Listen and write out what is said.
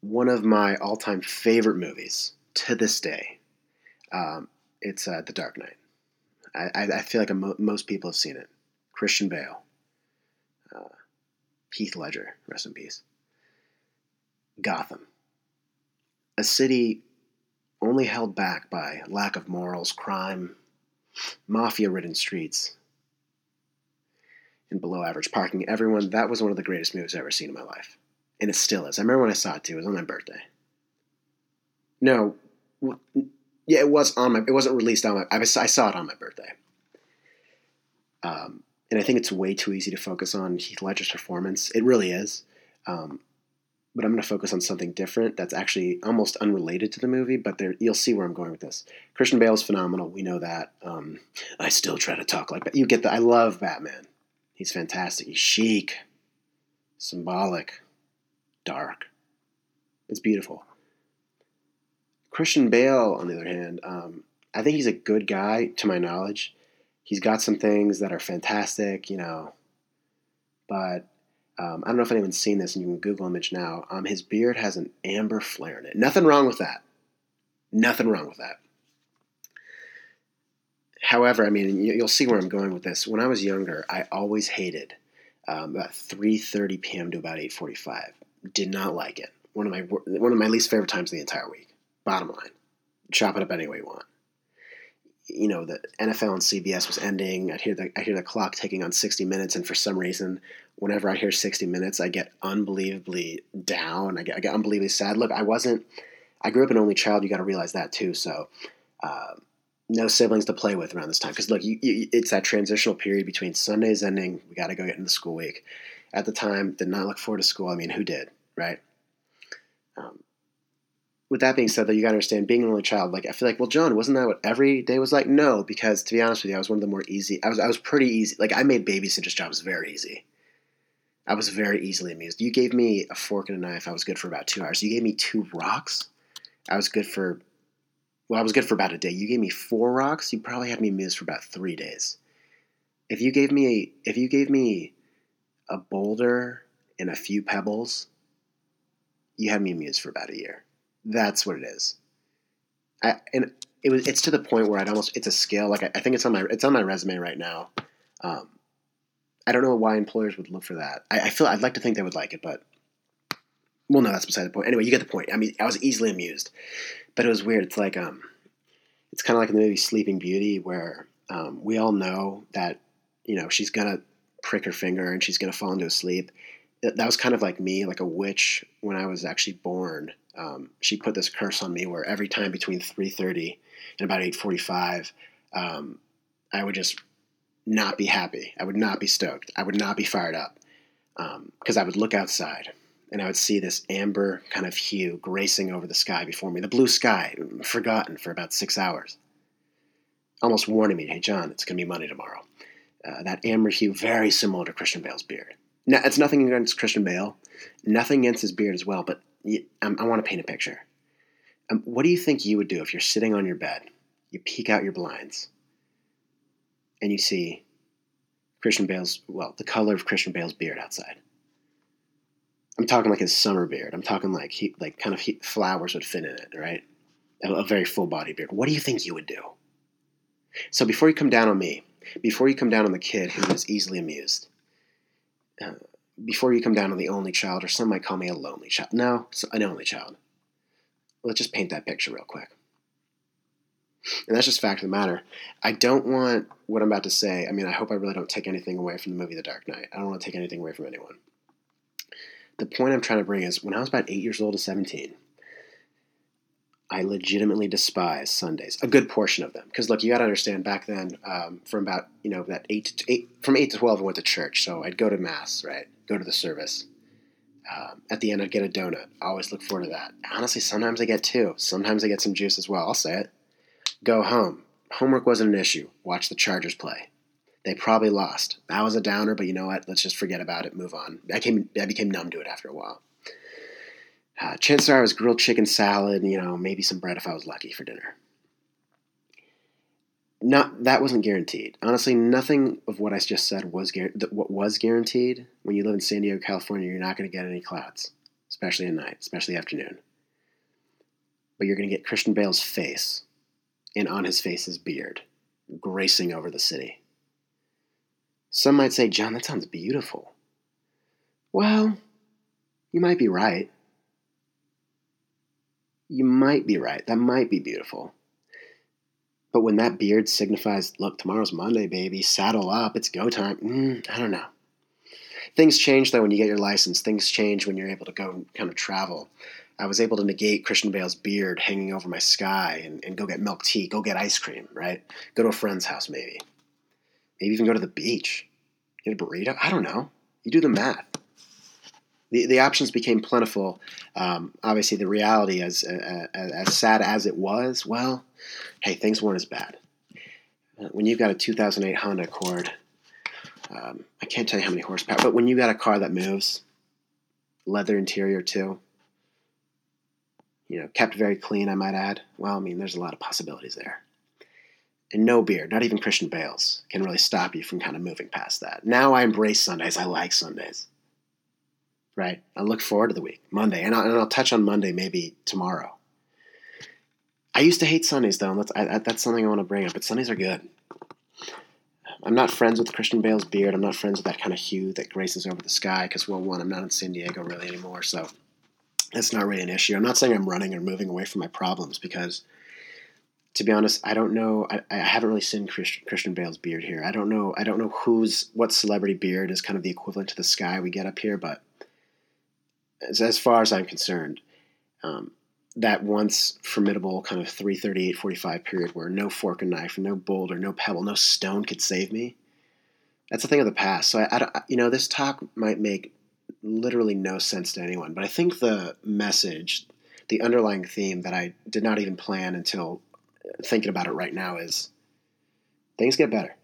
one of my all-time favorite movies to this day. Um, it's uh, The Dark Knight. I, I, feel like mo- most people have seen it. Christian Bale, uh, Heath Ledger, rest in peace. Gotham, a city only held back by lack of morals, crime, mafia-ridden streets, and below-average parking. Everyone, that was one of the greatest movies I've ever seen in my life and it still is. I remember when I saw it too. It was on my birthday. No, yeah, it was on my. It wasn't released on my. I, was, I saw it on my birthday. Um, and I think it's way too easy to focus on Heath Ledger's performance. It really is. Um, but I'm going to focus on something different that's actually almost unrelated to the movie. But there, you'll see where I'm going with this. Christian Bale is phenomenal. We know that. Um, I still try to talk like that. You get that. I love Batman. He's fantastic. He's chic, symbolic dark. It's beautiful. Christian Bale, on the other hand, um, I think he's a good guy, to my knowledge. He's got some things that are fantastic, you know, but um, I don't know if anyone's seen this, and you can Google image now. Um, his beard has an amber flare in it. Nothing wrong with that. Nothing wrong with that. However, I mean, you'll see where I'm going with this. When I was younger, I always hated um, about 3:30 p.m. to about 8:45. Did not like it. One of my one of my least favorite times of the entire week. Bottom line, chop it up any way you want. You know, the NFL and CBS was ending. I hear the I hear the clock ticking on 60 minutes, and for some reason, whenever I hear 60 minutes, I get unbelievably down. I get, I get unbelievably sad. Look, I wasn't. I grew up an only child. You got to realize that too. So. Uh, no siblings to play with around this time because look you, you, it's that transitional period between sundays ending we got to go get into the school week at the time did not look forward to school i mean who did right? Um, with that being said, though, you got to understand being an only child. Like I feel like, well, John, wasn't that what every day was like? No, because to be honest with you, I was one of the more easy. I was I was pretty easy. Like I made babysitter's jobs very easy. I was very easily amused. You gave me a fork and a knife. I was good for about two hours. You gave me two rocks. I was good for. Well, I was good for about a day. You gave me four rocks. You probably had me amused for about three days. If you gave me if you gave me a boulder and a few pebbles, you had me amused for about a year. That's what it is. I, and it was it's to the point where I'd almost it's a skill. Like I, I think it's on my it's on my resume right now. Um, I don't know why employers would look for that. I, I, feel I'd like to think they would like it, but well, no, that's beside the point. Anyway, you get the point. I mean, I was easily amused, but it was weird. It's like um, it's kind of like in the movie Sleeping Beauty, where um, we all know that you know she's gonna prick her finger and she's gonna fall into a sleep, that was kind of like me, like a witch when I was actually born. Um, she put this curse on me where every time between 3.30 and about 8.45, um, I would just not be happy. I would not be stoked. I would not be fired up because um, I would look outside and I would see this amber kind of hue gracing over the sky before me, the blue sky, forgotten for about six hours, almost warning me, hey, John, it's going to be Monday tomorrow. Uh, that amber hue, very similar to Christian Bale's beard. Now, it's nothing against Christian Bale, nothing against his beard as well, but um, I want to paint a picture. Um, what do you think you would do if you're sitting on your bed, you peek out your blinds, and you see Christian Bale's, well, the color of Christian Bale's beard outside? I'm talking like his summer beard. I'm talking like he, like kind of he, flowers would fit in it, right? A, a very full body beard. What do you think you would do? So before you come down on me, before you come down on the kid who is easily amused, before you come down on the only child, or some might call me a lonely child. No, an only child. Let's just paint that picture real quick. And that's just fact of the matter. I don't want what I'm about to say. I mean, I hope I really don't take anything away from the movie The Dark Knight. I don't want to take anything away from anyone. The point I'm trying to bring is when I was about eight years old to 17, I legitimately despise Sundays, a good portion of them. Because look, you got to understand, back then, um, from about you know that eight to eight, from eight to twelve, I went to church, so I'd go to mass, right? Go to the service. Um, at the end, I'd get a donut. I always look forward to that. Honestly, sometimes I get two. Sometimes I get some juice as well. I'll say it. Go home. Homework wasn't an issue. Watch the Chargers play. They probably lost. That was a downer, but you know what? Let's just forget about it. Move on. I came. I became numb to it after a while. Uh, chances are it was grilled chicken salad, you know, maybe some bread if I was lucky for dinner. Not that wasn't guaranteed. Honestly, nothing of what I just said was what was guaranteed. When you live in San Diego, California, you're not going to get any clouds. especially at night, especially afternoon. But you're going to get Christian Bale's face, and on his face his beard, gracing over the city. Some might say, John, that sounds beautiful. Well, you might be right. You might be right. That might be beautiful. But when that beard signifies, look, tomorrow's Monday, baby, saddle up, it's go time, mm, I don't know. Things change though when you get your license. Things change when you're able to go kind of travel. I was able to negate Christian Bale's beard hanging over my sky and, and go get milk tea, go get ice cream, right? Go to a friend's house maybe. Maybe even go to the beach. Get a burrito. I don't know. You do the math. The, the options became plentiful. Um, obviously, the reality, as, uh, as sad as it was, well, hey, things weren't as bad. When you've got a 2008 Honda Accord, um, I can't tell you how many horsepower, but when you got a car that moves, leather interior too, you know, kept very clean, I might add. Well, I mean, there's a lot of possibilities there. And no beard, not even Christian Bale's, can really stop you from kind of moving past that. Now I embrace Sundays. I like Sundays. Right? I look forward to the week, Monday, and I'll, and I'll touch on Monday maybe tomorrow. I used to hate Sundays though, and that's, I, that's something I want to bring up. But Sundays are good. I'm not friends with Christian Bale's beard. I'm not friends with that kind of hue that graces over the sky because, well, one, I'm not in San Diego really anymore, so that's not really an issue. I'm not saying I'm running or moving away from my problems because, to be honest, I don't know. I, I haven't really seen Christian, Christian Bale's beard here. I don't know. I don't know who's what celebrity beard is kind of the equivalent to the sky we get up here, but as, as far as I'm concerned, um, that once formidable kind of 338 45 period where no fork and knife, no boulder, no pebble, no stone could save me. That's a thing of the past. So I, I, you know, this talk might make literally no sense to anyone, but I think the message, the underlying theme that I did not even plan until thinking about it right now is things get better.